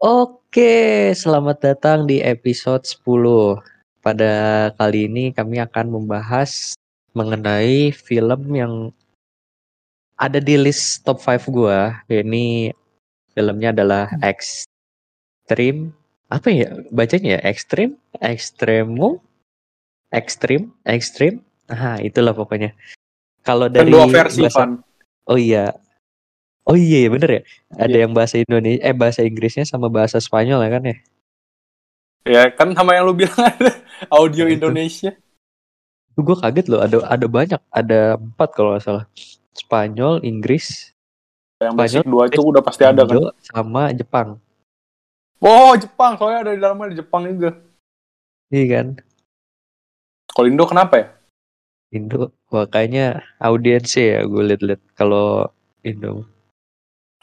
Oke, selamat datang di episode 10. Pada kali ini kami akan membahas mengenai film yang ada di list top 5 gua. Ini filmnya adalah Extreme. Apa ya bacanya ya? Extreme? Extremo? Extreme? Extreme? Nah, itulah pokoknya. Kalau Kan dari dua versi, bahasa- Van. Oh iya. Oh iya ya bener ya. Ada Iya. yang bahasa Indonesia eh bahasa Inggrisnya sama bahasa Spanyol ya kan ya? Ya kan sama yang lu bilang ada audio Nah, itu. Indonesia. Gue kaget loh ada ada banyak ada empat kalau nggak salah. Spanyol, Inggris, Yang basic dua itu udah pasti ada kan. Sama Jepang. Oh, Jepang. Soalnya ada di dalamnya ada Jepang juga. Iya kan? Kalau Indo kenapa ya? Indo wah kayaknya audiensnya ya gue liat-liat kalau Indo.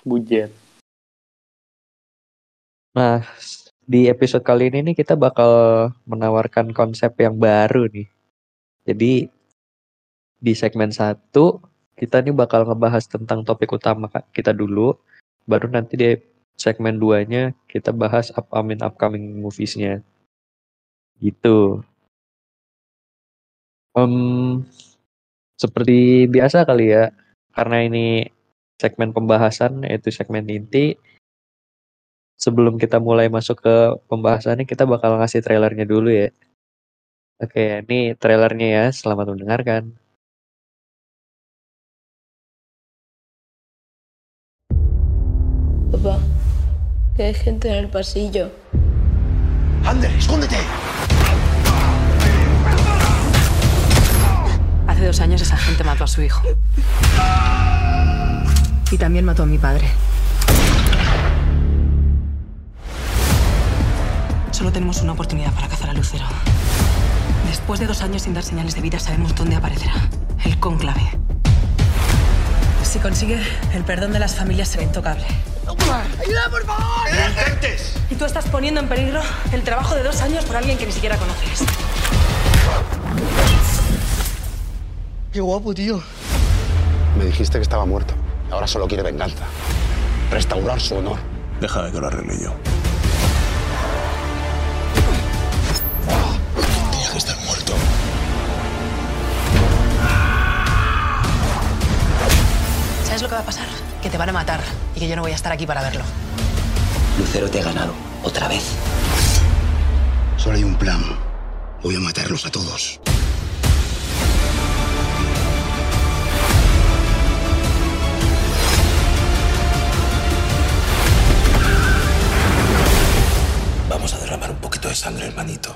Bujet. Nah, di episode kali ini nih kita bakal menawarkan konsep yang baru nih. Jadi di segmen satu kita nih bakal ngebahas tentang topik utama kita dulu, baru nanti di segmen 2-nya kita bahas upcoming upcoming movies-nya. Gitu. Em, seperti biasa kali ya, karena ini segmen pembahasan yaitu segmen inti, sebelum kita mulai masuk ke pembahasannya kita bakal ngasih trailernya dulu ya. Oke, ini trailernya ya. Selamat mendengarkan. Papá, que hay gente en el pasillo. ¡Ander, escóndete! Hace dos años esa gente mató a su hijo. Y también mató a mi padre. Solo tenemos una oportunidad para cazar a Lucero. Después de dos años sin dar señales de vida, sabemos dónde aparecerá. El cónclave. Si consigue el perdón de las familias, será intocable. ¡No intentes! Y tú estás poniendo en peligro el trabajo de dos años por alguien que ni siquiera conoces. ¡Qué guapo, tío! Me dijiste que estaba muerto. Ahora solo quiere venganza. Restaurar su honor. Déjame que lo arregle yo. Lo que va a pasar? Que te van a matar y que yo no voy a estar aquí para verlo. Lucero te ha ganado, otra vez. Solo hay un plan. Voy a matarlos a todos. Vamos a derramar un poquito de sangre, hermanito.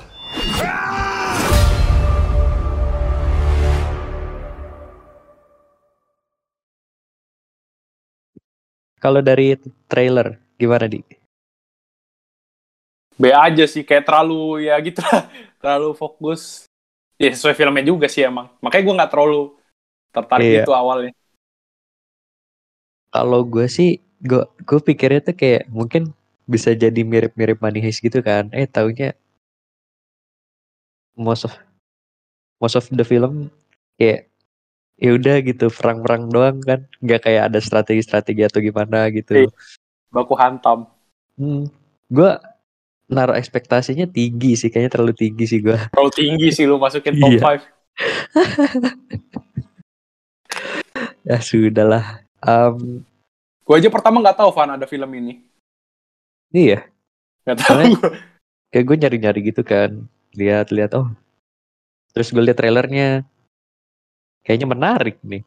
Kalau dari trailer gimana di? B aja sih kayak terlalu ya gitu lah. terlalu fokus. Ya sesuai filmnya juga sih emang. Makanya gue nggak terlalu tertarik Iya. gitu awalnya. Kalau gue sih, gue gue pikirnya tuh kayak mungkin bisa jadi mirip-mirip Money Heist gitu kan. Eh taunya most of most of the film kayak ya udah gitu perang-perang doang kan, nggak kayak ada strategi-strategi atau gimana gitu. Iya. Baku hantam. Hmm, gue naruh ekspektasinya tinggi sih, kayaknya terlalu tinggi sih gue. Terlalu tinggi sih lu masukin top Iya. 5. Ya sudahlah. Um, Gue aja pertama nggak tahu Van ada film ini. iya, Nggak tahu. Soalnya- kayak gue nyari-nyari gitu kan, lihat-lihat oh. Terus gue lihat trailernya, kayaknya menarik nih.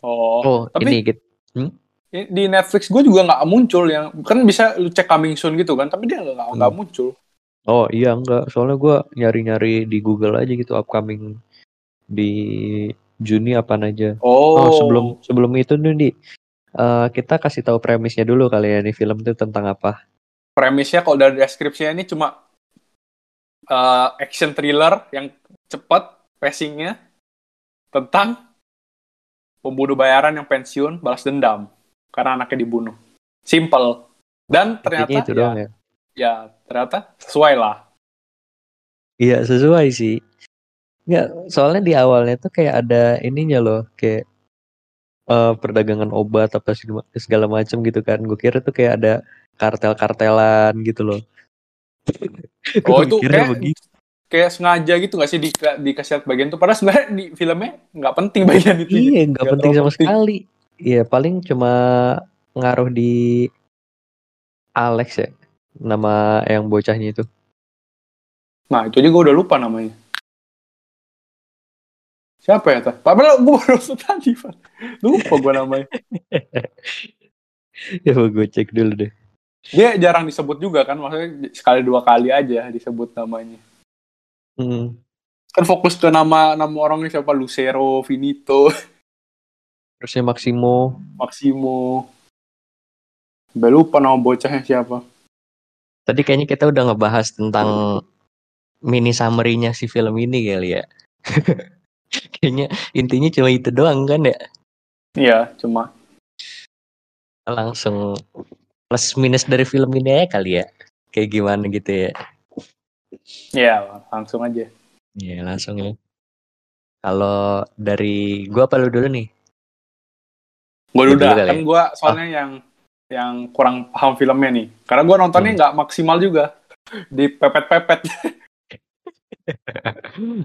Oh. Oh, tapi- ini gitu. Ini Di Netflix gue juga nggak muncul yang kan bisa lu cek coming soon gitu kan, tapi dia nggak nggak Hmm. muncul. Oh iya enggak, soalnya gue nyari-nyari di Google aja gitu upcoming di Juni apa aja. Oh, Oh, sebelum sebelum itu nih di eh, kita kasih tahu premisnya dulu kali ya nih film itu tentang apa. premisnya kalau dari deskripsinya ini cuma eh, action thriller yang cepat pacingnya tentang pembunuh bayaran yang pensiun balas dendam karena anaknya dibunuh. Simple. Dan ternyata itu ya, doang ya. ya ternyata sesuai lah. Iya sesuai sih. Nggak, soalnya di awalnya tuh kayak ada ininya loh, kayak eh, perdagangan obat apa segala, macam gitu kan. Gue kira tuh kayak ada kartel-kartelan gitu loh. Oh itu kayak begitu. Kayak sengaja gitu gak sih di dikasih lihat bagian itu padahal sebenarnya di filmnya nggak penting bagian itu Iya, nggak penting sama sekali. Iya, paling cuma ngaruh di Alex ya, nama yang bocahnya itu. nah itu aja gue udah lupa namanya siapa ya tah padahal gue baru tadi Pak. lupa gue namanya ya gue cek dulu deh. dia jarang disebut juga kan maksudnya sekali dua kali aja disebut namanya Hmm. kan fokus ke nama nama orangnya siapa Lucero Finito Terusnya Maximo. Maximo udah lupa nama bocahnya siapa Tadi kayaknya kita udah ngebahas tentang mini summary-nya si film ini kali ya. kayaknya intinya cuma itu doang kan ya. iya cuma Langsung plus minus dari film ini aja kali ya. Kayak gimana gitu ya. Ya langsung aja Iya langsung ya. Kalau dari gua apa lu dulu nih? gue Gua dulu udah kali kan ya? gue soalnya yang yang kurang paham filmnya nih karena gue nontonnya Hmm. nggak maksimal juga di pepet-pepet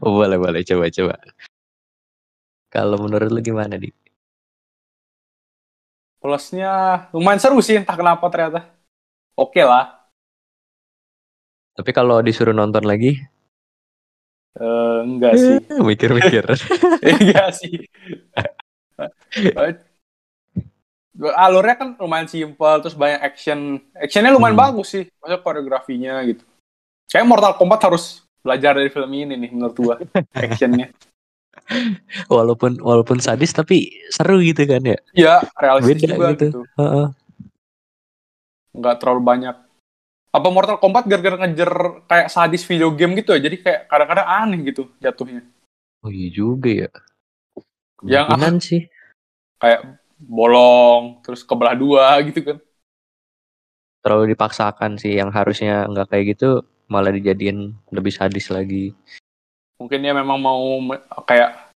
Oh, boleh boleh coba coba. Kalau menurut lu gimana di? plusnya lumayan seru sih entah kenapa ternyata oke lah Tapi kalau disuruh nonton lagi, Eh, enggak sih mikir-mikir. enggak sih alurnya kan lumayan simpel terus banyak action actionnya lumayan Hmm. bagus sih maksudnya koreografinya gitu kayak Mortal Kombat harus belajar dari film ini nih menurut gua actionnya walaupun walaupun sadis tapi seru gitu kan ya. ya realistis Beda juga gitu. gitu nggak terlalu banyak apa Mortal Kombat gara-gara ngejar kayak sadis video game gitu ya jadi kayak kadang-kadang aneh gitu jatuhnya Oh iya juga ya. Yang Kemungkinan sih. kayak bolong terus kebelah dua gitu kan Terlalu dipaksakan sih yang harusnya nggak kayak gitu malah dijadiin lebih sadis lagi. mungkin dia memang mau me- kayak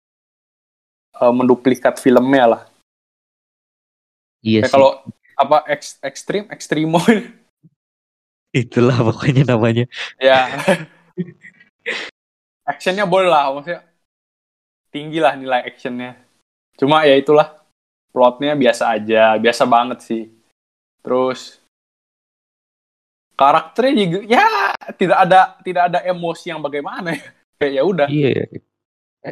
eh, menduplikat filmnya lah Iya kayak kalau apa eks, ekstrim ekstrimo Itulah pokoknya namanya. ya actionnya boleh lah maksudnya tinggi lah nilai actionnya cuma ya itulah plotnya biasa aja biasa banget sih terus karakternya juga ya tidak ada tidak ada emosi yang bagaimana ya kayak ya udah Iya.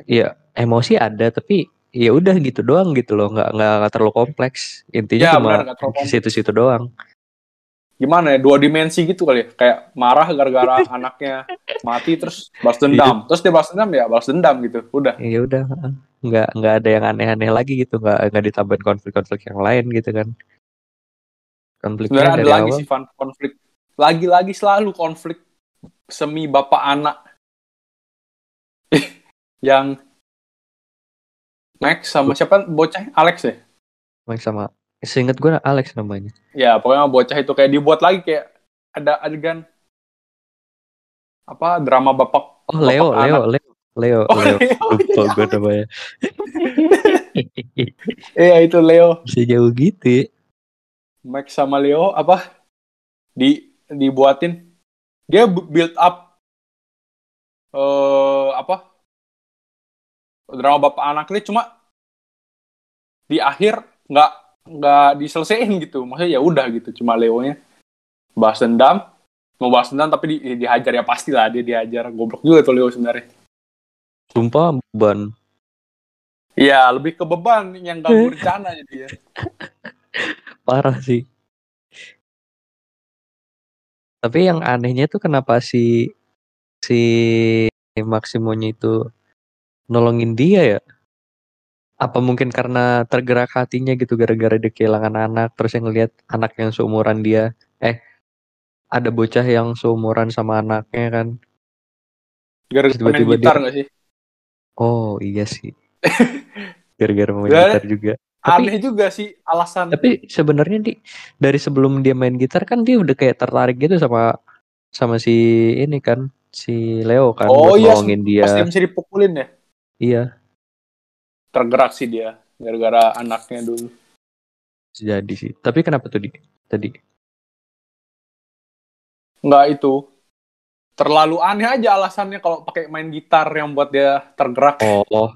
Iya, emosi ada tapi ya udah gitu doang gitu loh, nggak nggak terlalu kompleks. Intinya Ya, cuma di situ-situ doang. Gimana ya dua dimensi gitu kali ya. Kayak marah gara-gara anaknya mati terus balas dendam. Terus dia balas dendam ya balas dendam gitu. Udah. Ya udah, heeh. nggak nggak ada yang aneh-aneh lagi gitu, nggak nggak ditambahin konflik-konflik yang lain gitu kan. Konfliknya sebenarnya ada dari lagi awal. sih Van, konflik. Lagi-lagi selalu konflik semi bapak anak. Yang Max sama siapa? Bocah? Alex ya? Main sama seingat gue Alex namanya. ya pokoknya bocah itu kayak dibuat lagi kayak ada adegan apa drama bapak Oh Leo, bapak Leo, anak. Leo, Leo, Oh, Leo. Leo, Lupa iya. gue namanya. iya itu Leo Bisa jauh gitu ya. Max sama Leo apa di dibuatin dia bu- build up eh apa drama bapak anak ini cuma di akhir nggak nggak diselesaikan gitu maksudnya ya udah gitu cuma Leonya bahas dendam mau bahas dendam tapi di, dihajar ya pasti lah dia dihajar goblok juga tuh Leo sebenarnya Sumpah ban. Iya lebih ke beban yang ganggu rencana dia Parah sih. Tapi yang anehnya tuh kenapa si si Maximonya itu nolongin dia ya? Apa mungkin karena tergerak hatinya gitu gara-gara dia kehilangan anak terus yang ngelihat anak yang seumuran dia eh ada bocah yang seumuran sama anaknya kan gara-gara main Tiba-tiba gitar dia- nggak sih oh iya sih gara-gara main Gara- gitar juga Tapi- aneh juga sih alasan. Tapi sebenarnya di dari sebelum dia main gitar kan dia udah kayak tertarik gitu sama sama si ini kan si Leo kan Oh iya, dia. Pas dia bisa dipukulin ya. Iya, Tergerak sih dia gara-gara anaknya dulu. jadi sih. Tapi kenapa tuh di tadi? Enggak itu. Terlalu aneh aja alasannya kalau pakai main gitar yang buat dia tergerak. Oh,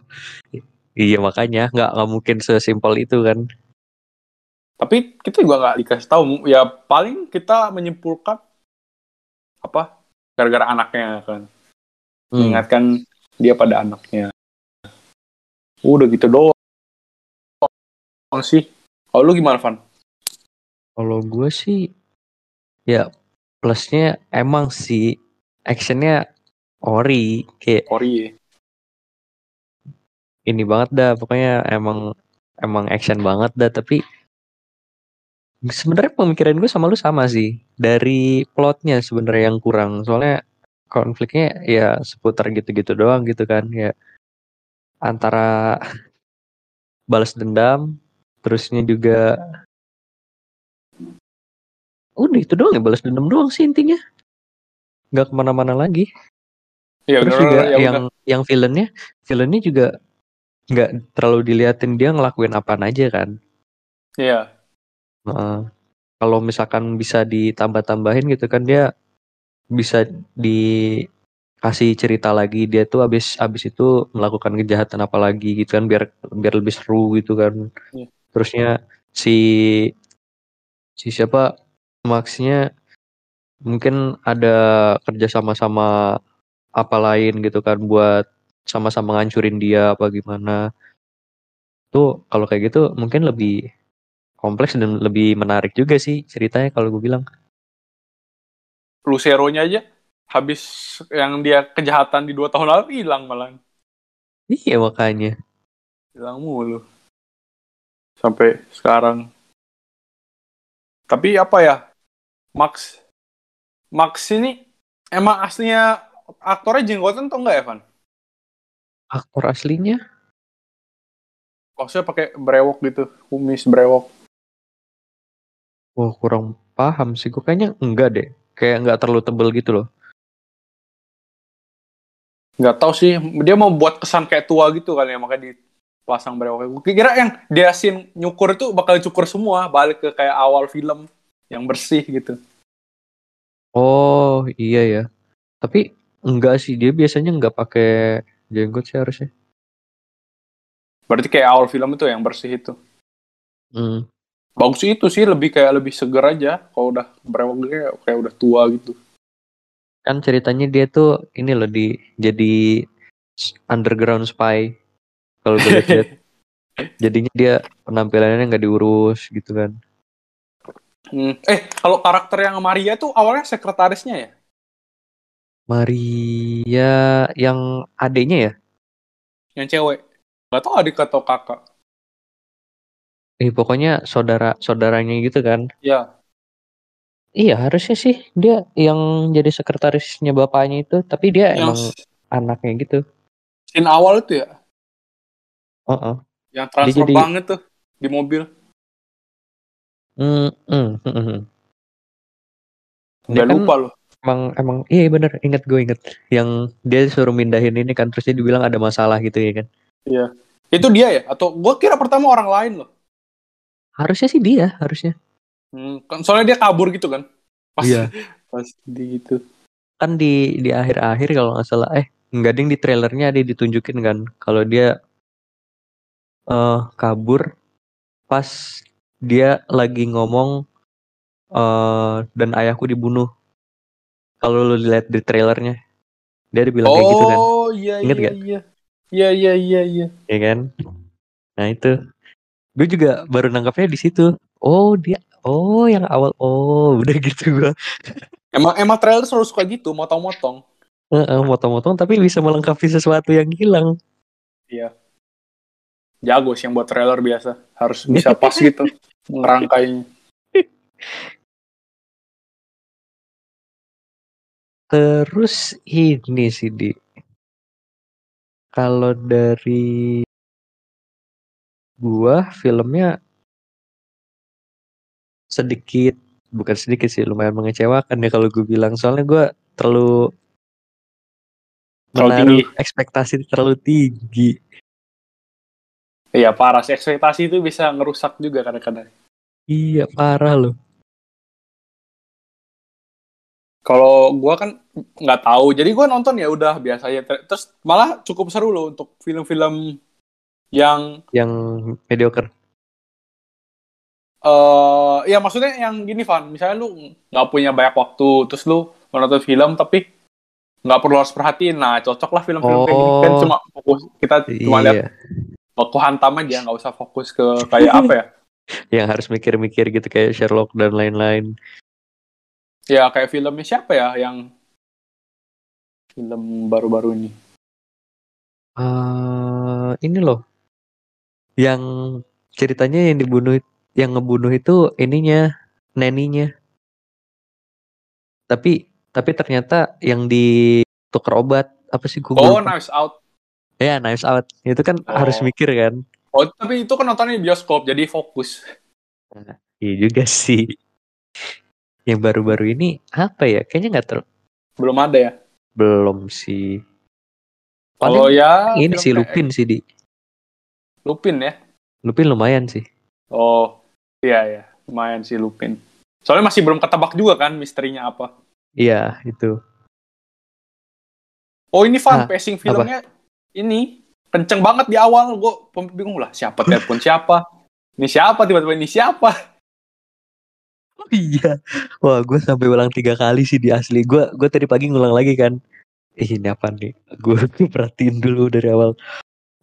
iya makanya nggak nggak mungkin sesimpel itu kan. Tapi kita juga nggak dikasih tahu. Ya paling kita menyimpulkan apa gara-gara anaknya kan. Hmm. Mengingatkan dia pada anaknya. Udah gitu doang sih. Kalau lu gimana, Van? Kalau gue sih ya plusnya emang sih actionnya ori kayak Ori. ini banget dah pokoknya emang emang action banget dah tapi sebenarnya pemikiran gue sama lu sama sih dari plotnya sebenarnya yang kurang soalnya konfliknya ya seputar gitu-gitu doang gitu kan ya antara balas dendam terusnya juga udah itu doang ya balas dendam doang sih intinya nggak ke mana-mana lagi Ya terus juga ya yang udah. yang villainnya villainnya juga nggak terlalu diliatin dia ngelakuin apaan aja kan Iya. Heeh. kalau misalkan bisa ditambah-tambahin gitu kan dia bisa dikasih cerita lagi dia tuh abis abis itu melakukan kejahatan apa lagi gitu kan biar biar lebih seru gitu kan. Iya. terusnya si si siapa Maxnya mungkin ada kerja sama-sama apa lain gitu kan buat sama-sama ngancurin dia apa gimana. Tuh kalau kayak gitu mungkin lebih kompleks dan lebih menarik juga sih ceritanya kalau gue bilang. Lucero-nya aja habis yang dia kejahatan di dua tahun lalu hilang malah. iya makanya Hilang mulu. Sampai sekarang. Tapi apa ya? Max Max ini emang aslinya aktornya jenggotan atau enggak ya, Van? aktor aslinya Maksudnya pakai brewok gitu, kumis brewok. wah kurang paham sih gue kayaknya enggak deh kayak nggak terlalu tebel gitu loh Nggak tahu sih, dia mau buat kesan kayak tua gitu kali ya, makanya dipasang brewok. Gue kira yang dia scene nyukur itu bakal cukur semua, balik ke kayak awal film yang bersih gitu. oh iya ya tapi enggak sih dia biasanya nggak pakai jenggot sih harusnya Berarti kayak awal film itu yang bersih itu. hmm. Bagus itu sih, lebih kayak lebih seger aja. Kalau udah brewok kayak, kayak udah tua gitu. Kan ceritanya dia tuh ini loh di jadi underground spy kalau gue lihat jadinya dia penampilannya nggak diurus gitu kan Hmm. Eh, kalau karakter yang Maria tuh awalnya sekretarisnya ya? Maria yang adenya ya Yang cewek. Gak tau adik atau kakak. eh pokoknya saudara saudaranya gitu kan Ya. Iya harusnya sih dia yang jadi sekretarisnya bapaknya itu tapi dia emang Yang anaknya gitu scene awal itu ya? Heeh. Yang transfer jadi- banget tuh di mobil. Hmm, hmm, hmm, hmm. Dia kan lupa loh. emang emang iya bener inget gue inget yang dia suruh mindahin ini kan terus dia dibilang ada masalah gitu ya kan Iya. Itu dia ya? Atau gue kira pertama orang lain loh. harusnya sih dia harusnya Hmm, kan soalnya dia kabur gitu kan. Pas, Iya. pas di gitu. kan di di akhir-akhir kalau nggak salah eh nggak ding di trailernya ada ditunjukin kan kalau dia eh kabur pas dia lagi ngomong eh dan ayahku dibunuh kalau lu lihat di trailernya dia dibilang kayak gitu kan Oh iya Ingat iya gak? iya. Iya iya iya iya. ya kan nah itu gue juga baru nangkapnya di situ oh dia oh yang awal oh udah gitu gue Emang emang trailer selalu suka gitu, motong-motong. Heeh, motong-motong tapi bisa melengkapi sesuatu yang hilang Iya. Jago sih yang buat trailer biasa. Harus bisa pas gitu ngerangkainya. Terus ini sih di kalau dari gua filmnya sedikit bukan sedikit sih lumayan mengecewakan ya kalau gue bilang soalnya gua terlalu Terlalu tinggi. ekspektasi terlalu tinggi. Iya parah sih ekspektasi itu bisa ngerusak juga kadang-kadang. Iya parah loh. Kalau gua kan nggak tahu, jadi gua nonton ya udah biasa. Ter- Terus malah cukup seru loh untuk film-film yang Yang mediocre. Eh ya maksudnya yang gini Van, misalnya lu nggak punya banyak waktu, terus lu menonton film tapi nggak perlu harus perhatiin. Nah, cocok lah film-film kayak gini kan Oh. cuma fokus kita cuma lihat Iya. baku hantam aja, nggak usah fokus ke kayak apa ya? Yang harus mikir-mikir gitu kayak Sherlock dan lain-lain. Ya kayak filmnya siapa ya yang film baru-baru ini? eh ini loh. Yang ceritanya yang dibunuh yang ngebunuh itu ininya neninya. Tapi tapi ternyata yang ditukar obat apa sih gue Oh, Knives Out. Ya, Knives Out. Itu kan Oh. harus mikir kan. Oh, tapi itu kan nontonnya di bioskop, jadi fokus. Iya juga sih. Yang baru-baru ini apa ya? Kayaknya nggak ter Belum ada ya? belum sih. Paling ya ini kayak- Lupin sih di. Lupin ya. Lupin lumayan sih. Oh, iya ya, lumayan sih Lupin. Soalnya masih belum ketebak juga kan misterinya apa. Iya, itu. Oh, ini fun Ah, pacing filmnya ini kenceng banget di awal. Gue bingung lah, siapa telepon siapa? Ini siapa tiba-tiba ini siapa? Oh iya. Wah, gue sampai ulang tiga kali sih di asli. Gue gue tadi pagi ngulang lagi kan. Ih, ini apa nih? Gue perhatiin dulu dari awal.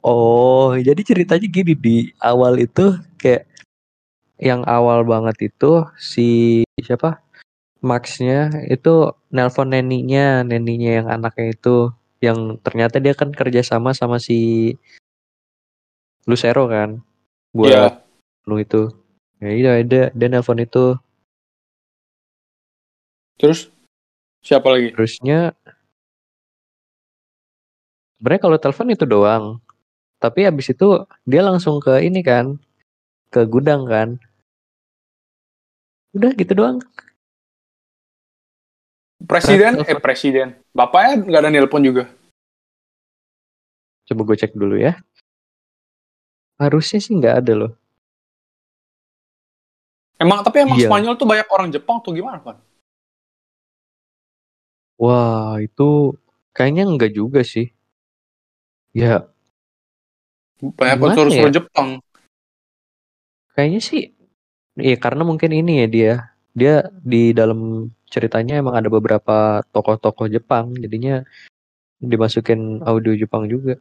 Oh, jadi ceritanya gini di awal itu kayak yang awal banget itu si siapa? Maxnya itu nelpon neninya, neninya yang anaknya itu yang ternyata dia kan kerja sama sama si Lucero kan buat Iya. lu itu. Ya iya dia dia nelpon itu Terus siapa lagi? Terusnya sebenarnya kalau telepon itu doang. Tapi habis itu dia langsung ke ini kan, ke gudang kan. Udah gitu doang. Presiden? Eh, presiden. Bapaknya nggak ada nelpon juga. Coba gue cek dulu ya. Harusnya sih nggak ada loh. Emang, tapi emang Iya. Spanyol tuh banyak orang Jepang tuh gimana, kan? Wah itu kayaknya enggak juga sih. Ya Banyak unsur-unsur ya? Jepang. kayaknya sih. Iya karena mungkin ini ya dia. Dia di dalam ceritanya emang ada beberapa tokoh-tokoh Jepang. Jadinya dimasukin audio Jepang juga.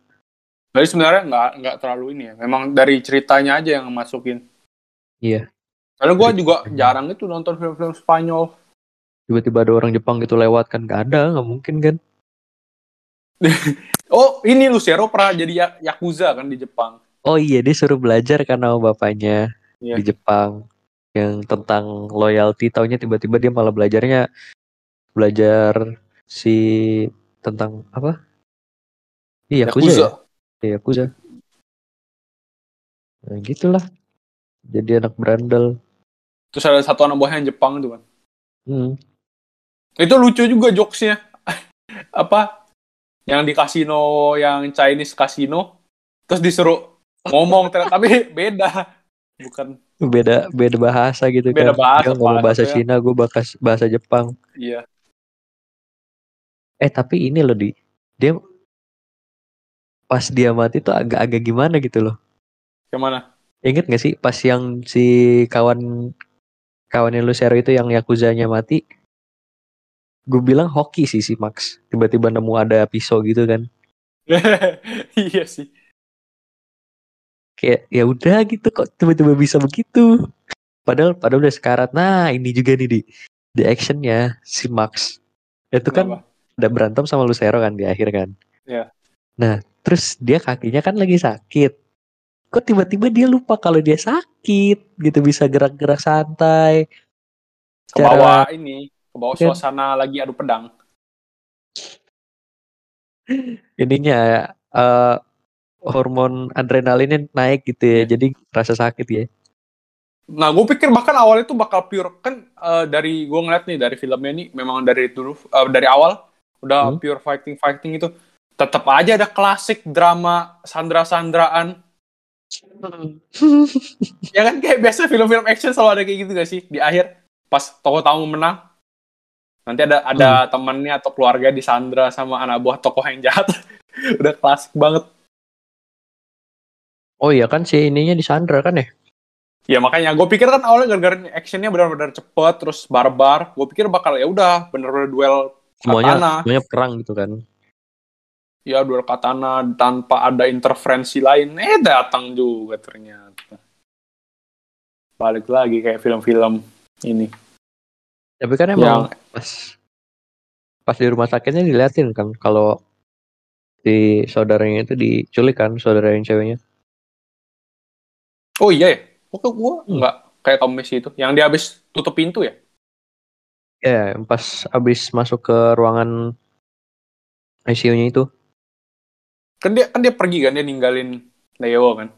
Jadi sebenarnya nggak nggak terlalu ini ya. Memang dari ceritanya aja yang masukin. Iya. Karena gue Dari juga jarang itu nonton film-film Spanyol. tiba-tiba ada orang Jepang gitu lewat kan gak ada nggak mungkin kan Oh, ini Lucero pernah jadi ya- Yakuza kan di Jepang. oh iya dia suruh belajar karena bapaknya Iya. di Jepang yang tentang loyalty taunya tiba-tiba dia malah belajarnya belajar si tentang apa iya Yakuza, ya? Iya, Yakuza nah gitulah jadi anak berandal Terus ada satu anak buahnya yang Jepang tuh kan. hmm. Itu lucu juga jokesnya. Apa? Yang di kasino, yang Chinese kasino. Terus disuruh ngomong, tapi beda. Bukan, beda beda bahasa gitu Beda kan bahasa, dia ngomong bahasa Maksudnya- Cina gue bahasa bahasa Jepang iya. Eh tapi ini loh di dia pas dia mati tuh agak-agak gimana gitu loh. Gimana? Ingat gak sih pas yang si kawan kawannya Lucero itu yang yakuzanya mati? Gue bilang hoki sih si Max. Tiba-tiba nemu ada pisau gitu kan. iya sih. Kayak ya udah gitu kok tiba-tiba bisa begitu. Padahal padahal udah sekarat. Nah ini juga nih di di actionnya si Max. Itu kan udah berantem sama Lucero kan di akhir kan. Iya. Nah, terus dia kakinya kan lagi sakit. Kok tiba-tiba dia lupa kalau dia sakit, gitu bisa gerak-gerak santai. Ke bawah ini, ke bawah Kan. suasana lagi adu pedang. Ininya eh hormon adrenalinnya naik gitu ya. Jadi rasa sakit ya. Nah, gue pikir bahkan awalnya tuh bakal pure. Kan eh, dari gue ngeliat nih dari filmnya ini memang dari dulu eh, dari awal udah Hmm. pure fighting fighting itu tetap aja ada klasik drama Sandra Sandraan ya kan kayak biasa film-film action selalu ada kayak gitu gak sih? Di akhir pas tokoh tamu menang nanti ada ada temannya atau keluarga di Sandra sama anak buah tokoh yang jahat. Udah klasik banget Oh iya kan si ininya di Sandra kan ya? Ya makanya gue pikir kan awalnya gara-gara actionnya benar-benar cepet terus barbar. Gue pikir bakal ya udah bener-bener duel Semuanya katana. semuanya perang gitu kan. Ya duel katana tanpa ada interferensi lain. Eh datang juga ternyata. Balik lagi kayak film-film ini. Tapi kan Yang emang pas pas di rumah sakitnya diliatin kan kalau si saudaranya itu diculik kan saudara yang ceweknya. Oh iya ya. Pokoknya gue Hmm. nggak kayak Tom Messi itu. Yang dia habis tutup pintu ya. Ya, yang pas abis masuk ke ruangan ICU-nya itu. Kan dia kan dia pergi kan dia ninggalin Leo kan.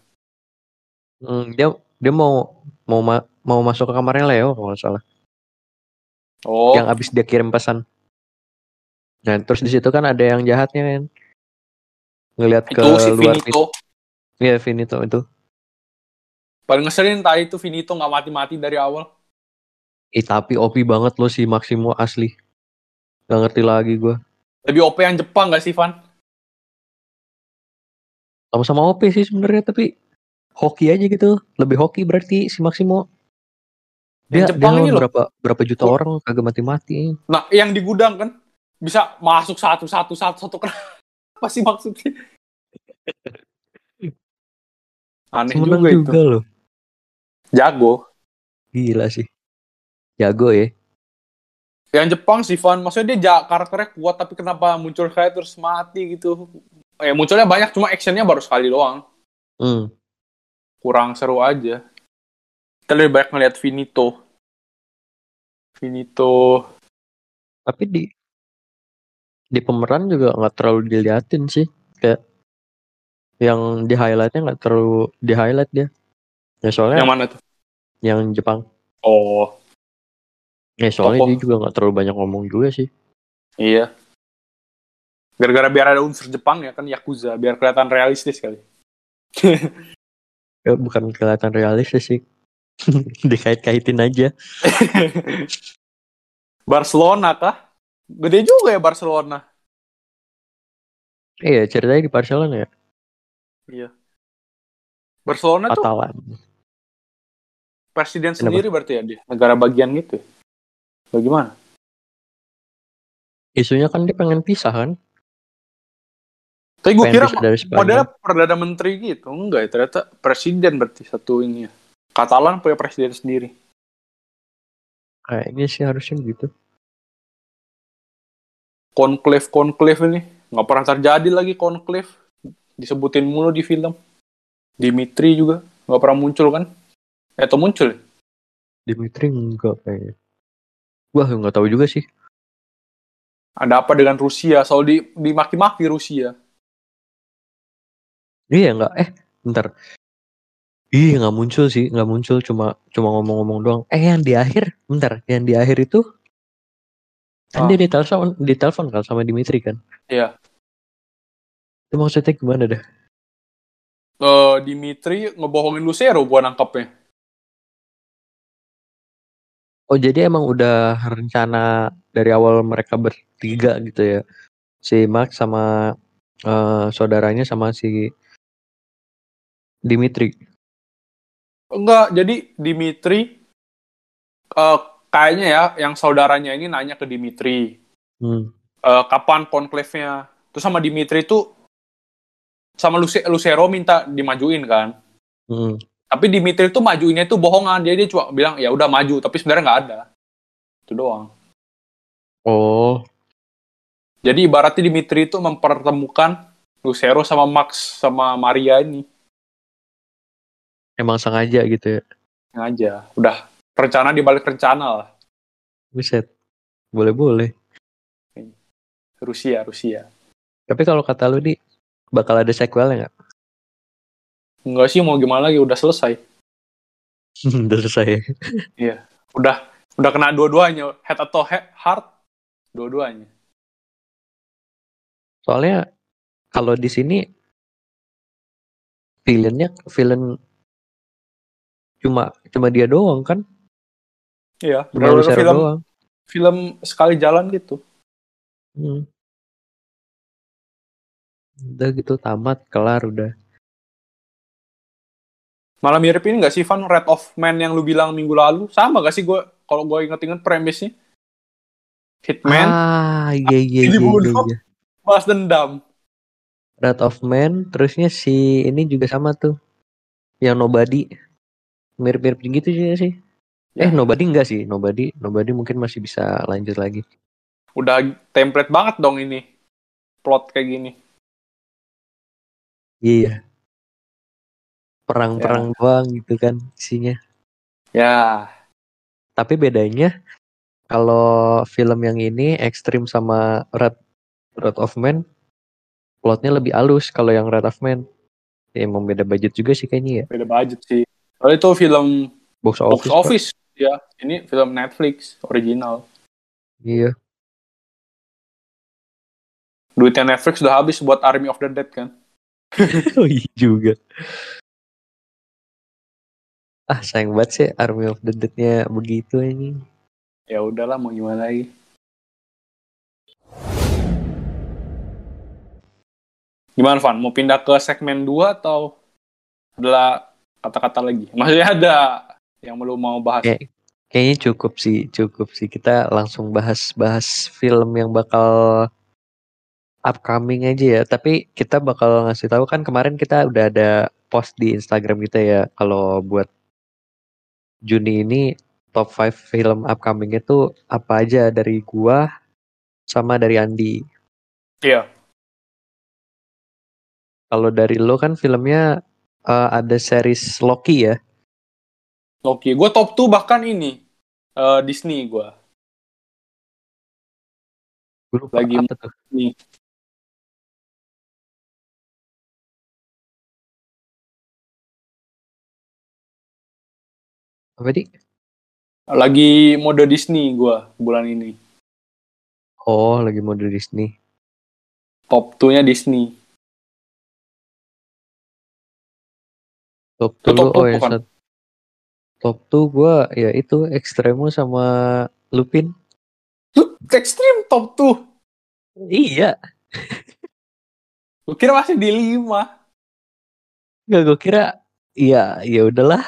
Hmm, dia dia mau mau ma- mau masuk ke kamarnya Leo kalau nggak salah. Oh. Yang abis dia kirim pesan. Nah, terus di situ kan ada yang jahatnya kan. Ngelihat ke itu si luar Finito. Iya, Finito itu. Paling ngeselin tadi itu Finito nggak mati-mati dari awal. Ih, tapi OP banget loh si Maximo asli. Gak ngerti lagi gua. Lebih OP yang Jepang gak sih Van? Sama-sama OP sih sebenarnya tapi hoki aja gitu. Lebih hoki berarti si Maximo. Dia, Yang Jepang dia ini lawan loh. berapa berapa juta Gua- orang kagak mati-mati. Nah, yang di gudang kan bisa masuk satu satu satu satu apa sih maksudnya? Aneh juga, juga, itu. loh. Jago. Gila sih. Jago ya. Yang Jepang sih Van, maksudnya dia ja- karakternya kuat tapi kenapa muncul kayak terus mati gitu? Eh munculnya banyak cuma actionnya baru sekali doang. Hmm. Kurang seru aja. Kita lebih banyak ngeliat Finito. Finito. Tapi di di pemeran juga nggak terlalu diliatin sih. Kayak yang di highlightnya nggak terlalu di highlight dia. Ya soalnya Yang mana tuh? yang Jepang. Oh, Ya soalnya Tokoh. dia juga nggak terlalu banyak ngomong juga sih. iya. Gara-gara biar ada unsur Jepang ya kan Yakuza, biar kelihatan realistis kali. Ya, bukan kelihatan realistis sih. Dikait-kaitin aja. Barcelona kah? Gede juga ya Barcelona. Iya ceritanya di Barcelona ya. Iya. Barcelona tuh Katalan. Presiden Kenapa? sendiri berarti ya dia negara bagian gitu. Bagaimana? Isunya kan dia pengen pisah kan. Tapi gue kira modelnya perdana menteri gitu. Enggak ya, ternyata presiden berarti satu ini ya. Katalan punya presiden sendiri. Kayaknya sih harusnya gitu. Conclave conclave ini nggak pernah terjadi lagi conclave. Disebutin mulu di film. Dimitri juga nggak pernah muncul kan? Eh, atau muncul? Dimitri enggak kayaknya. Wah nggak tahu juga sih. Ada apa dengan Rusia? Soal di dimaki-maki Rusia. Iya nggak. Eh bentar. Iya nggak muncul sih, nggak muncul cuma cuma ngomong-ngomong doang. Eh yang di akhir, bentar, yang di akhir itu kan Ah. dia ditelepon, ditelepon kan sama Dimitri kan. Iya. Itu maksudnya gimana dah? Eh, Dimitri ngebohongin Lucero gua nangkepnya. Oh jadi emang udah rencana dari awal mereka bertiga gitu ya. Si Max sama eh, saudaranya sama si Dimitri. Enggak, jadi Dimitri eh, kayaknya ya yang saudaranya ini nanya ke Dimitri Hmm. eh, kapan conclave-nya. Terus sama Dimitri itu sama Luce- Lucero minta dimajuin kan. Hmm. Tapi Dimitri itu majuinnya itu bohongan. Dia dia cuma bilang ya udah maju, tapi sebenarnya nggak ada. Itu doang. Oh, Jadi ibaratnya Dimitri itu mempertemukan Lucero sama Max sama Maria ini. emang sengaja gitu ya. Sengaja. Udah rencana di balik rencana lah. Buset. Boleh-boleh. Rusia, Rusia. Tapi kalau kata lu di bakal ada sequelnya nggak? Enggak sih mau gimana lagi udah selesai. Udah selesai. Udah udah kena dua-duanya, head atau he- heart dua-duanya. Soalnya kalau di sini villainnya villain cuma cuma dia doang kan? Iya, Cuma Lucero film doang. film sekali jalan gitu. Hmm. Udah gitu tamat kelar udah. Malah mirip ini gak sih Van Red of Man yang lu bilang minggu lalu? Sama gak sih gue kalau gue inget-inget premisnya? Hitman, Ah iya iya iya iya. dibunuh. iya. balas dendam. Rat of Man terusnya si ini juga sama tuh. Yang Nobody. Mirip-mirip gitu sih sih. Ya. Eh Nobody enggak sih. Nobody Nobody mungkin masih bisa lanjut lagi. Udah template banget dong ini. Plot kayak gini. Iya. Perang-perang doang gitu kan isinya. Ya, Tapi bedanya kalau film yang ini ekstrim sama Red Red of Man plotnya lebih halus kalau yang Red of Man ya emang beda budget juga sih kayaknya ya beda budget sih. Soalnya itu film box box office, Pak. office. Ya, ini film Netflix original. iya Duitnya Netflix udah habis buat Army of the Dead kan. oh iya juga ah sayang banget sih Army of the Dead-nya begitu ini Ya udahlah mau gimana lagi. Gimana Van? Mau pindah ke segmen 2 atau adalah kata-kata lagi? Maksudnya ada yang belum mau bahas. Oke. kayaknya cukup sih cukup sih kita langsung bahas-bahas film yang bakal upcoming aja ya tapi kita bakal ngasih tahu kan kemarin kita udah ada post di Instagram kita ya kalau buat Juni ini top 5 film upcoming itu apa aja dari gua sama dari Andi Iya. kalau dari lo kan filmnya eh, ada series Loki ya Oke, gue top 2 bahkan ini. eh, Disney gue. Lagi- apa tuh Nih. Apa di Lagi mode Disney gue bulan ini. oh lagi mode Disney Top 2-nya Disney. Top Itu 2 top oh ya sat- Top 2 gua ya itu Extremo sama Lupin. Lu ekstrim top 2. Iya, Gue kira masih di 5. nggak gue kira iya ya udahlah.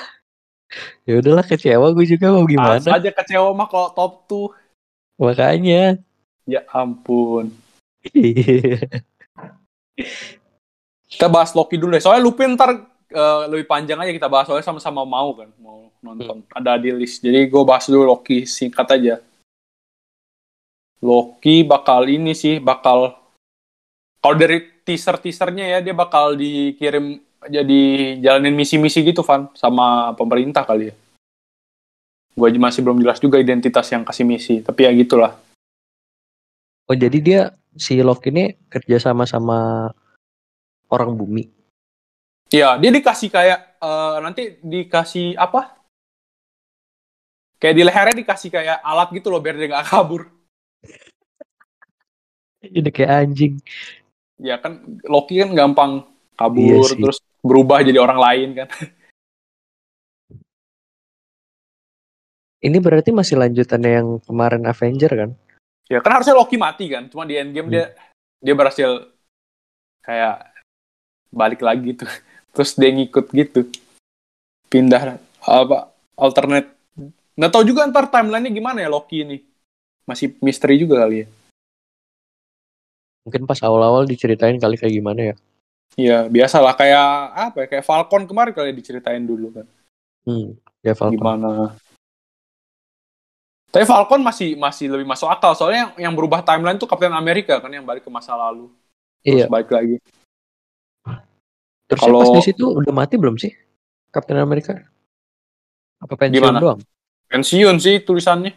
Ya udahlah kecewa gue juga mau Gimana? gimana. aja kecewa mah kalau top 2. Makanya. Ya ampun. Kita bahas Loki dulu deh. Soalnya Lupin ntar eh, lebih panjang aja kita bahas. Soalnya sama-sama mau kan. Mau nonton. Ada di list. Jadi gue bahas dulu Loki. Singkat aja. Loki bakal ini sih. Bakal. Kalau dari teaser-teasernya ya. Dia bakal dikirim. Jadi jalanin misi-misi gitu Van. Sama pemerintah kali ya. Gue masih belum jelas juga identitas yang kasih misi. Tapi ya gitulah. oh jadi dia si Loki ini kerja sama sama orang bumi. Iya, dia dikasih kayak eh, nanti dikasih apa? Kayak di lehernya dikasih kayak alat gitu loh biar dia nggak kabur. Jadi kayak anjing. Ya kan Loki kan gampang Iya kabur sih. terus berubah jadi orang lain kan. Ini berarti masih lanjutannya yang kemarin Avenger kan? Ya kan harusnya Loki mati kan, cuma di Endgame Hmm. dia dia berhasil kayak balik lagi tuh. Terus dia ngikut gitu. Pindah apa alternate. Nggak tahu juga ntar timelinenya gimana ya Loki ini. Masih misteri juga kali ya. Mungkin pas awal-awal diceritain kali kayak gimana ya? Iya, biasalah kayak apa ya? Kayak Falcon kemarin kali diceritain dulu kan. Hmm, ya Falcon. Gimana? Tapi Falcon masih masih lebih masuk akal soalnya yang, yang berubah timeline tuh Captain America kan yang balik ke masa lalu. Terus Iya. balik lagi. Terus Kalau- pas di situ udah mati belum sih Captain America? Apa pensiun Gimana? doang? Pensiun sih tulisannya.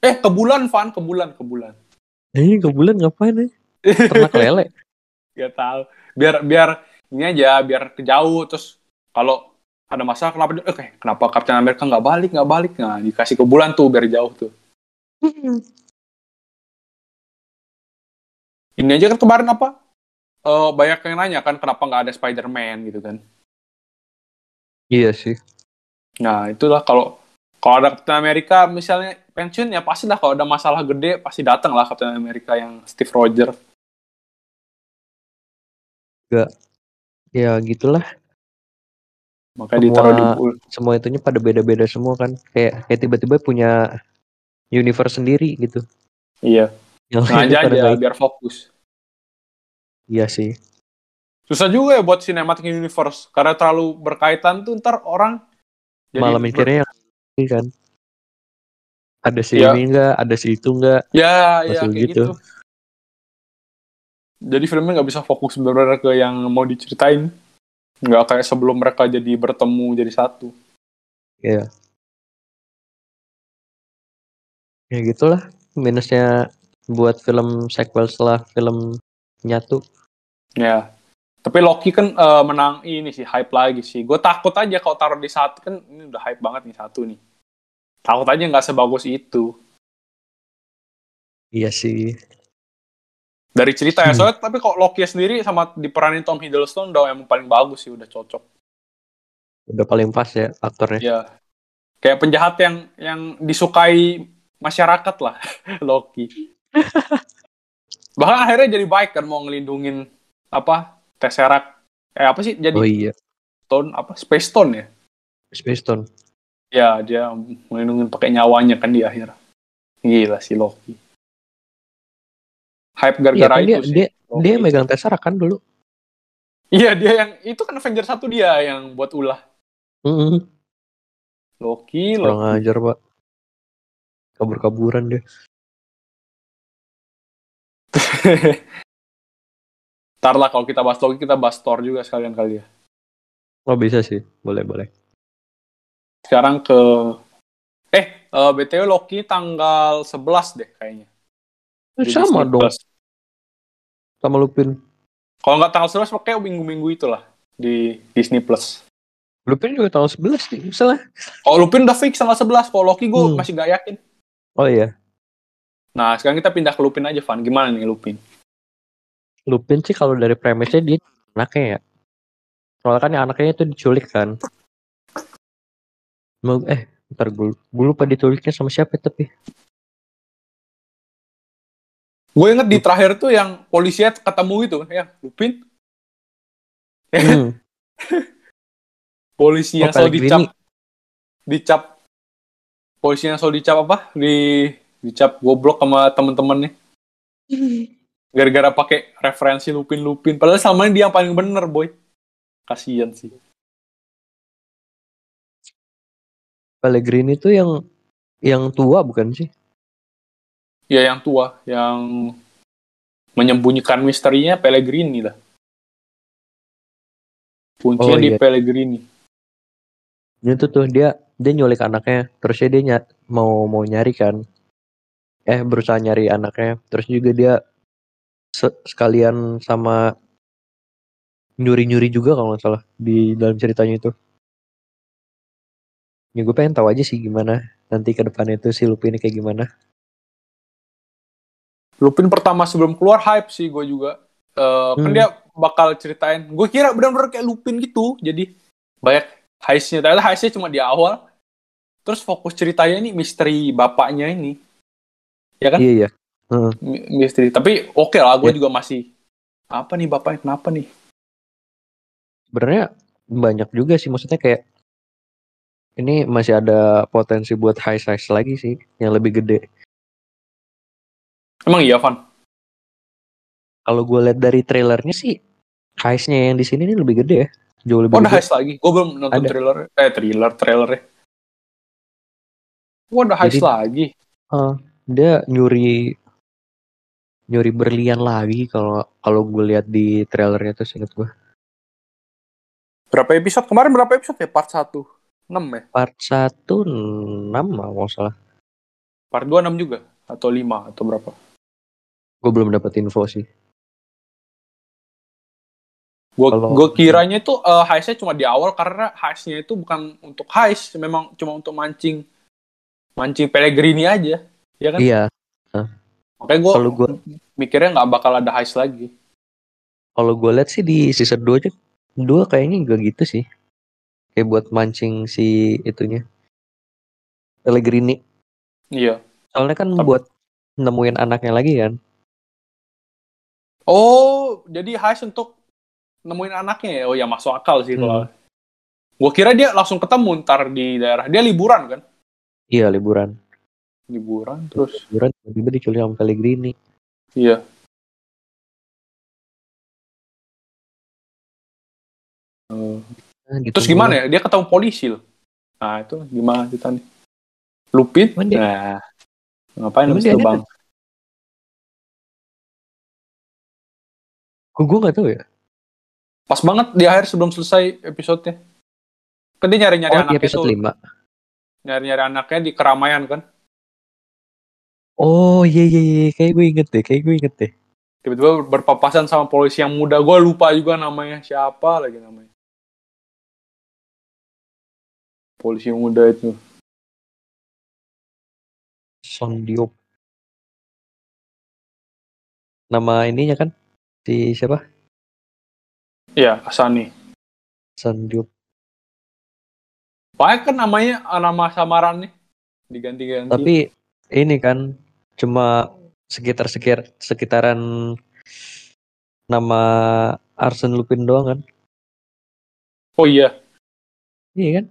Eh, ke bulan, Van, ke bulan, ke bulan. Eh, ke bulan ngapain ya? Ternak lele. Gak tahu. Biar biar ini aja biar kejauh. Terus kalau ada masalah kenapa dia- eh kayak kenapa Captain America nggak balik nggak balik? Nah dikasih ke bulan tuh biar jauh tuh. Ini aja kan kemarin apa Eh banyak yang nanya kan kenapa nggak ada Spider-Man gitu kan. Iya sih. nah itulah kalau kalau ada Captain America misalnya pensiun ya pasti lah kalau ada masalah gede pasti datang lah Captain America yang Steve Rogers Ya gitulah. makanya Semua- ditaruh di bul Semua itunya pada beda-beda semua kan. Kayak kayak tiba-tiba punya universe sendiri gitu. iya Yang aja nggak- biar fokus Iya sih. susah juga ya buat cinematic universe karena terlalu berkaitan tuh ntar orang jadi Malah ber- mikirnya yang ini kan. Ada si Iya. ini enggak, ada si itu enggak. ya ya Masih kayak gitu. gitu. Jadi filmnya nggak bisa fokus benar-benar ke yang mau diceritain nggak kayak sebelum mereka jadi bertemu jadi satu Iya. Ya gitulah minusnya buat film sequel setelah film nyatu. ya tapi Loki kan eh, menang ini sih hype lagi sih gue takut aja kalau taruh di satu kan ini udah hype banget nih satu nih takut aja nggak sebagus itu Iya sih. Dari cerita ya Hmm. soalnya tapi kalau Loki sendiri sama diperanin Tom Hiddleston udah emang paling bagus sih udah cocok Udah paling pas ya aktornya. ya kayak penjahat yang yang disukai masyarakat lah Loki bahkan akhirnya jadi baik kan mau ngelindungin apa Tesseract eh apa sih jadi Oh iya. stone apa space stone ya Space Stone. ya dia melindungi pakai nyawanya kan di akhir gila si Loki hype gara-gara kan dia, itu sih dia, Loki. dia megang Tesseract kan dulu. iya dia yang itu kan Avenger satu dia yang buat ulah Mm Loki Kurang Loki ajar pak. Kabur-kaburan dia. Ntar lah kalau kita bahas Loki kita bahas Thor juga sekalian kali ya Oh bisa sih. Boleh boleh. sekarang ke eh eh, BTW Loki tanggal 11 deh kayaknya Di Sama Disney dong. Sama Lupin. Kalau nggak tanggal 11 pakai minggu-minggu itulah di Disney Plus. Lupin juga tanggal 11 nih misalnya. Kalau Lupin udah fix tanggal 11, kalau Loki gue Hmm. masih gak yakin. Oh iya. Nah, sekarang kita pindah ke Lupin aja, Van. Gimana nih Lupin? Lupin sih kalau dari premisnya dia anaknya ya. Soalnya kan yang anaknya itu diculik kan. Mau eh ntar gue, gue lupa diculiknya sama siapa tapi. Gue inget di terakhir tuh yang polisinya ketemu itu, ya Lupin. Hmm. Polisi yang Oh, selalu dicap, dicap, polisi yang selalu dicap apa? Di dicap goblok sama temen-temennya. Gara-gara pakai referensi Lupin-Lupin. Padahal sama dia yang paling bener, boy. Kasian sih. Pellegrini itu yang yang tua bukan sih? Ya yang tua, yang menyembunyikan misterinya Pellegrini lah. Kuncinya Oh, di iya. Pellegrini. Itu tuh dia dia nyulik anaknya, terusnya dia nyat, mau mau nyari kan. Eh berusaha nyari anaknya, terus juga dia se- sekalian sama nyuri-nyuri juga kalau nggak salah di dalam ceritanya itu. Ya gue pengen tahu aja sih gimana nanti ke depannya itu si Lupin ini kayak gimana. Lupin pertama sebelum keluar hype sih gue juga. Kan Hmm. dia bakal ceritain. Gue kira benar-benar kayak Lupin gitu. Jadi banyak heistnya. Ternyata heistnya cuma di awal. Terus fokus ceritanya ini misteri bapaknya ini. Ya kan? Iya iya. Mi- Misteri. Tapi oke lah, gue Ya. juga masih apa nih bapaknya kenapa nih? Sebenarnya banyak juga sih maksudnya kayak ini masih ada potensi buat high size lagi sih yang lebih gede. Emang iya, Van? Kalau gue lihat dari trailernya sih heistnya yang di sini ini lebih gede ya, jauh lebih Oh, ada heist lagi. Gue belum nonton Ada. trailer. Eh, trailer, trailernya. Wah, ada heist Jadi- lagi. Ah, dia nyuri nyuri berlian lagi kalau kalau gue lihat di trailernya tuh inget gue. Berapa episode? Kemarin berapa episode ya? Part 1. 6 ya? Part 1 6 kalau salah. Part 2 6 juga? Atau 5? Atau berapa? Gue belum dapat info sih. Gue gue kiranya itu eh, heistnya cuma di awal karena heistnya itu bukan untuk heist, memang cuma untuk mancing mancing Pellegrini aja, ya kan? Iya, Makanya gue kalau gue mikirnya nggak bakal ada heist lagi. kalau gue lihat sih di season 2 aja dua kayaknya juga gitu sih. Kayak buat mancing si itunya. Pellegrini. Iya. Soalnya kan Tapi- buat nemuin anaknya lagi kan. Oh, jadi heist untuk nemuin anaknya ya? Oh ya masuk akal sih kalau. Hmm. Gue kira dia langsung ketemu ntar di daerah. Dia liburan kan? Iya liburan. Liburan terus. Liburan tiba-tiba diculik sama Pellegrini. Iya. Eh, Nah, gitu terus gimana ya? Dia ketemu polisi loh. Nah itu gimana ceritanya? Lupin? Emang dia- Nah, ngapain Emang habis dia? Gue gak tahu ya? Pas banget di akhir sebelum selesai episodenya. Kan dia nyari-nyari Oh anaknya episode tuh. 5. Nyari-nyari anaknya di keramaian kan. Oh iya iya iya kayak gue inget deh, kayak gue inget deh. Tiba-tiba berpapasan sama polisi yang muda. Gue lupa juga namanya siapa lagi namanya. Polisi yang muda itu. Son Diop. Nama ininya kan si siapa? Iya, Asani. Son Diop. Banyak kan namanya nama samaran nih. Diganti-ganti. Tapi ini kan cuma sekitar sekitar sekitaran nama Arsene Lupin doang kan? Oh iya. Iya kan?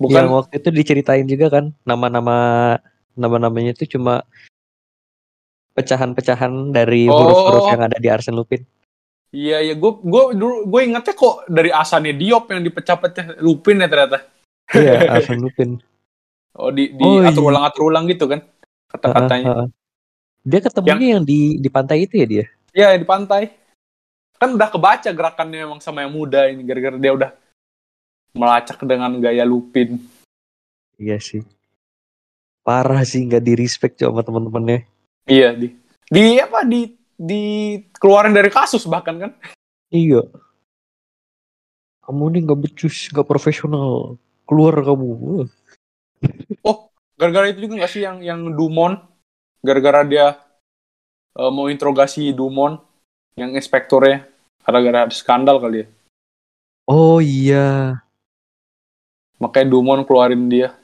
Bukan. Yang waktu itu diceritain juga kan nama-nama nama-namanya itu cuma pecahan-pecahan dari Oh. huruf-huruf yang ada di Arsene Lupin. Iya, iya. Gue gue dulu gue ingetnya kok dari Asani Diop yang dipecah-pecah Lupin ya ternyata. Iya, Arsene Lupin. Oh di di Oh, atur iya. ulang atur ulang gitu kan kata-katanya. Heeh, heeh. Dia ketemunya yang, di di pantai itu ya dia. Iya di pantai. Kan udah kebaca gerakannya emang sama yang muda ini gara-gara dia udah melacak dengan gaya Lupin. Iya sih. Parah sih nggak di respect sama teman-temannya. Iya di di apa di di keluarin dari kasus bahkan kan. Iya. Kamu ini nggak becus, nggak profesional. Keluar kamu. Gara-gara itu juga nggak sih yang yang Dumont gara-gara dia eh, mau interogasi Dumont yang inspektornya gara-gara skandal kali ya. Oh iya. Makanya Dumont keluarin dia.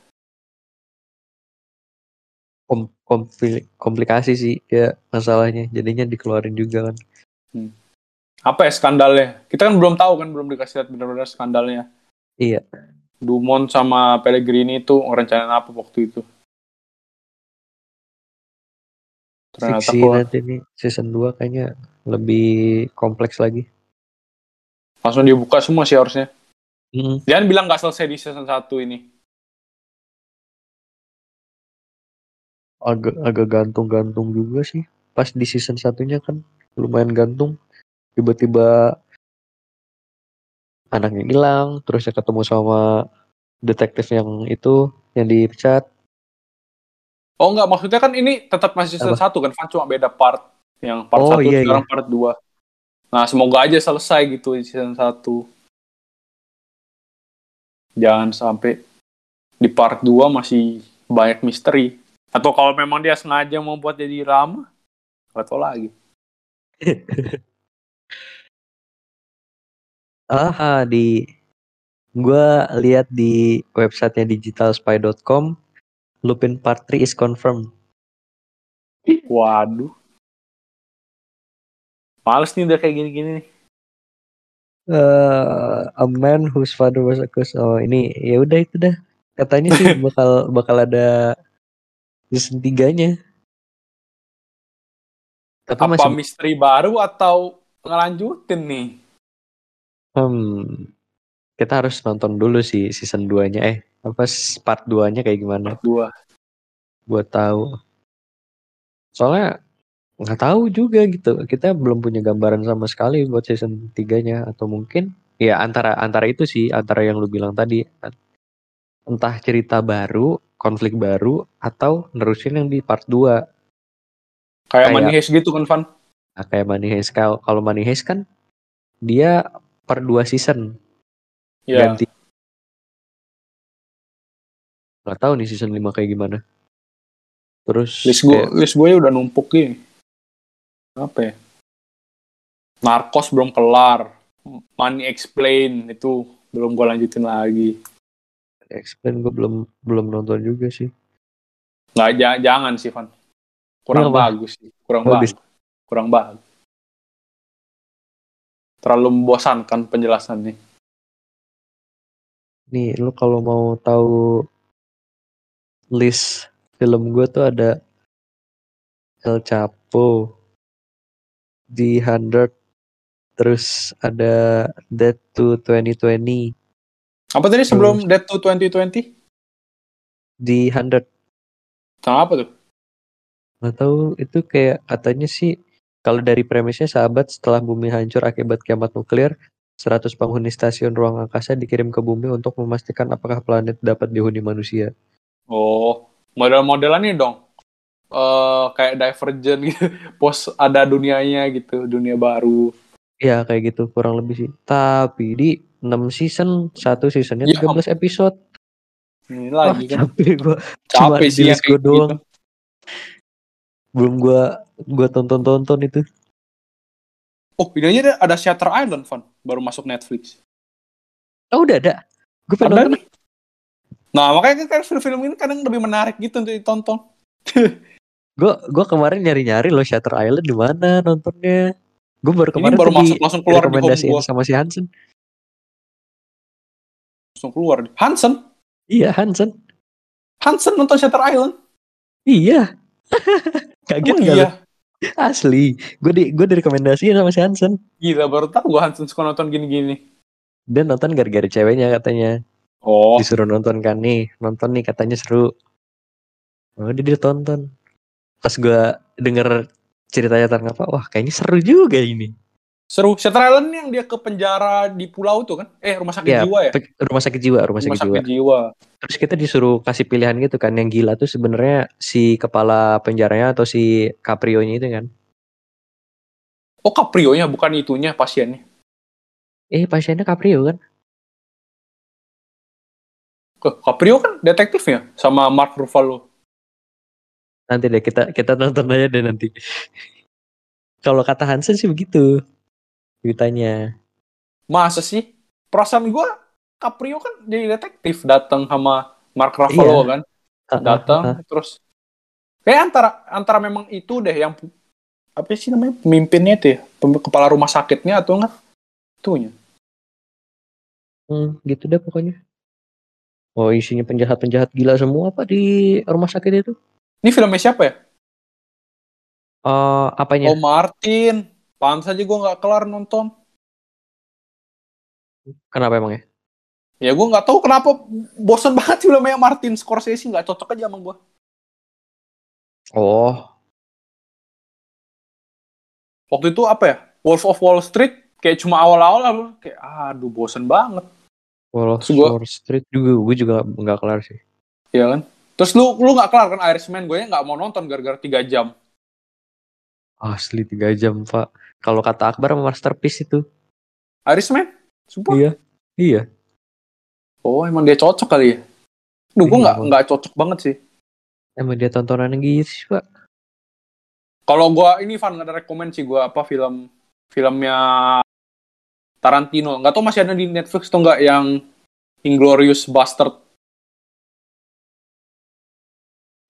Kom kompli- komplikasi sih ya masalahnya. Jadinya dikeluarin juga kan. Apa ya skandalnya? Kita kan belum tahu kan, belum dikasih lihat benar-benar skandalnya. Iya. Dumont sama Pellegrini itu ngerencanain apa waktu itu? Ternyata Fiksi kok nanti nih season 2 kayaknya lebih kompleks lagi. langsung dibuka semua sih harusnya. Mm. Jangan bilang nggak selesai di season 1 ini. Agak agak gantung-gantung juga sih. Pas di season satunya kan lumayan gantung. Tiba-tiba anaknya hilang, terus ya ketemu sama detektif yang itu yang dipecat. Oh enggak, maksudnya kan ini tetap masih season 1 kan, Van cuma beda part. Yang part Oh, 1 iya, sekarang part 2. Nah, semoga aja selesai gitu di season 1. Jangan sampai di part 2 masih banyak misteri. Atau kalau memang dia sengaja mau buat jadi lama, nggak tahu lagi. Aha, di gua lihat di websitenya digitalspy.com Lupin Part 3 is confirmed. Waduh. Males nih udah kayak gini-gini nih. Eh, a man whose father was accused. Oh, ini ya udah itu dah. Katanya sih bakal bakal ada season 3-nya. Tapi Apa masih misteri baru atau ngelanjutin nih? hmm, kita harus nonton dulu sih season 2-nya eh apa part 2-nya kayak gimana Dua. buat tahu. Soalnya nggak tahu juga gitu. Kita belum punya gambaran sama sekali buat season 3-nya atau mungkin ya antara antara itu sih antara yang lu bilang tadi entah cerita baru, konflik baru atau nerusin yang di part 2. Kayak Kayak- Money Heist gitu kan, Van? Nah, kayak Money Heist kalau Money Heist kan dia per dua season Ya. ganti. Gak tahu nih season 5 kayak gimana. Terus List gue, kayak- list gue udah numpuk gini. Apa ya? Narcos belum kelar. Money Explain itu belum gue lanjutin lagi. Explain gue belum belum nonton juga sih. Nggak, ja- jangan sih, Van. Kurang Kenapa? bagus sih. Kurang Bagus. bagus. Kurang bagus. Terlalu membosankan penjelasannya. Nih, lu kalau mau tahu list film gue tuh ada El Chapo, The Hundred, terus ada Dead to 2020, Apa tadi sebelum Dead to 2020? The Hundred. Sama apa tuh? Nggak tahu itu kayak katanya sih kalau dari premisnya sahabat setelah bumi hancur akibat kiamat nuklir, 100 penghuni stasiun ruang angkasa dikirim ke bumi untuk memastikan apakah planet dapat dihuni manusia. Oh, model-modelannya dong. eh kayak Divergent gitu. Pos ada dunianya gitu, dunia baru. Ya kayak gitu kurang lebih sih. Tapi di 6 season, satu seasonnya Ya 13 episode. Ini Wah, lagi kan. capek gua. Cuma Capek sih di yang list gua kayak doang. gitu. Belum gua gua tonton-tonton itu. Oh, ini aja ada- ada Shutter Island, Van. Baru masuk Netflix. Oh, udah ada. Gue pengen nonton. Nah, makanya kan film-film ini kadang lebih menarik gitu untuk ditonton. Gue gua kemarin nyari-nyari loh Shutter Island di mana nontonnya. Gue baru Ini kemarin baru tadi masuk langsung keluar di home rekomendasiin gua. sama si Hansen. Langsung keluar. Hansen? Iya Hansen. Hansen nonton Shutter Island? Iya. Kaget lu? iya. Asli. Gue di gue direkomendasiin sama si Hansen. Gila, baru tahu gua Hansen suka nonton gini-gini. Dia nonton gara-gara ceweknya katanya. Oh, Disuruh nonton kan nih. Nonton nih katanya seru. Oh dia, dia tonton. Pas gue denger ceritanya tentang apa, wah kayaknya seru juga ini. Seru. Island yang dia ke penjara di pulau tuh kan? Eh, rumah sakit Ya, jiwa ya? rumah sakit jiwa, rumah sakit, Rumah jiwa. sakit jiwa. Terus kita disuruh kasih pilihan gitu kan, yang gila tuh sebenarnya si kepala penjaranya atau si Caprio-nya itu kan. Oh, Caprio-nya bukan itunya pasiennya. Eh pasiennya Caprio kan? Ke Caprio kan detektifnya sama Mark Ruffalo. Nanti deh kita kita nonton aja deh nanti. Kalau kata Hansen sih begitu ceritanya. Masa sih? Perasaan gua Caprio kan jadi detektif datang sama Mark Ruffalo Iya. kan? Datang ah. terus kayak antara antara memang itu deh yang apa sih namanya pemimpinnya itu ya kepala rumah sakitnya atau enggak itunya Hmm, gitu deh pokoknya. Oh isinya penjahat-penjahat gila semua apa di rumah sakit itu? ini filmnya siapa ya Eh apanya? Oh Martin pantas aja gua nggak kelar nonton. Kenapa emang ya? ya gua nggak tahu kenapa bosan banget filmnya Martin Scorsese. Nggak cocok aja sama gua. Oh, waktu itu apa ya? Wolf of Wall Street. Kayak cuma awal-awal lah, kayak aduh bosen banget. Wall of Wall Street juga gue juga nggak kelar sih. ya kan? Terus lu lu nggak kelar kan? Irishman gue nggak mau nonton gara-gara tiga jam. Asli tiga jam pak. Kalau kata Akbar masterpiece itu. Irishman sumpah Iya. Iya. oh emang dia cocok kali ya Duh, gue Iya, nggak nggak cocok banget sih. Emang dia tontonan gitu sih pak. Kalau gue ini nggak ada rekomend sih gue apa film filmnya Tarantino. Nggak tahu masih ada di Netflix atau nggak yang Inglorious Bastard.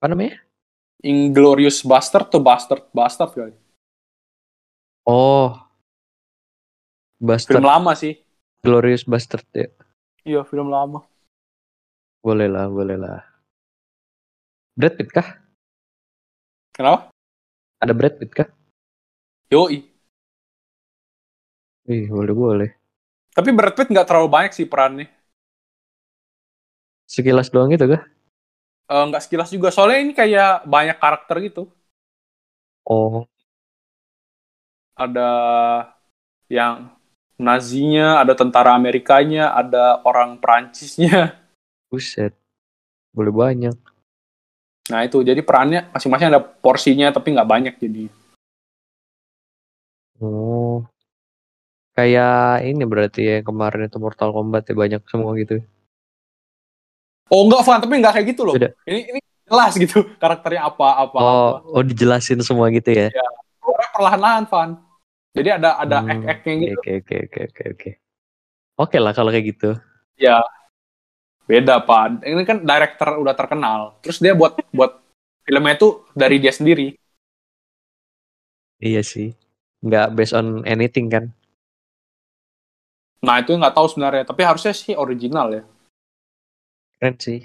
Apa namanya? Inglorious Bastard tuh Bastard Bastard kali. Oh. Bastard. Film lama sih. Glorious Bastard ya. Iya film lama. Boleh lah, boleh lah. Brad Pitt kah? Kenapa? Ada Brad Pitt kah? Yoi. Ih, boleh boleh. Tapi Brad Pitt nggak terlalu banyak sih perannya. Sekilas doang gitu kah? Eh, Nggak sekilas juga. Soalnya ini kayak banyak karakter gitu. Oh, Ada yang Nazinya, ada tentara Amerikanya, ada orang Perancisnya. buset. Boleh banyak. Nah itu jadi perannya masing-masing ada porsinya tapi nggak banyak jadi. Oh. Kayak ini berarti ya kemarin itu Mortal Kombat ya banyak semua gitu. Oh enggak Van, tapi enggak kayak gitu loh. Beda. Ini ini jelas gitu karakternya apa apa Oh, apa. oh dijelasin semua gitu ya. Keluarnya perlahan-lahan Van. Jadi ada ada Hmm, ek-eknya Oke gitu. oke oke oke oke oke. Oke lah kalau kayak gitu. Ya. Beda Pak. Ini kan director udah terkenal. Terus dia buat buat filmnya itu dari dia sendiri. Iya sih. Nggak based on anything kan. Nah itu nggak tahu sebenarnya. Tapi harusnya sih original ya. Keren sih.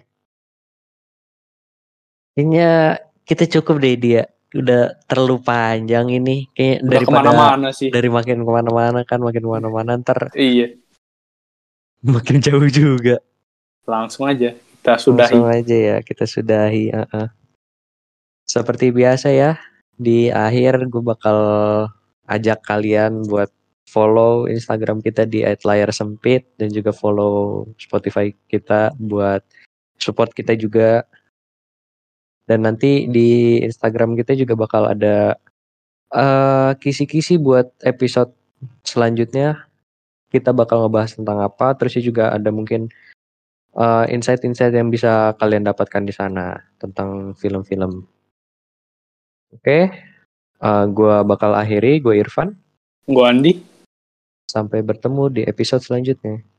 Kayaknya kita cukup deh dia. Udah terlalu panjang ini. Kayak Udah daripada ke mana-mana sih. dari makin ke mana-mana kan makin ke mana-mana ntar Iya. makin jauh juga. Langsung aja kita sudahi. Langsung aja ya kita sudahi. uh-uh. Seperti biasa ya di akhir gue bakal ajak kalian buat follow Instagram kita di @layar_sempit dan juga follow Spotify kita buat support kita juga. Dan nanti di Instagram kita juga bakal ada eh, kisi-kisi buat episode selanjutnya. Kita bakal ngebahas tentang apa, terus juga ada mungkin eh, insight-insight yang bisa kalian dapatkan di sana tentang film-film. Oke, eh, gua bakal akhiri. Gue Irfan. Gua Andi. Sampai bertemu di episode selanjutnya.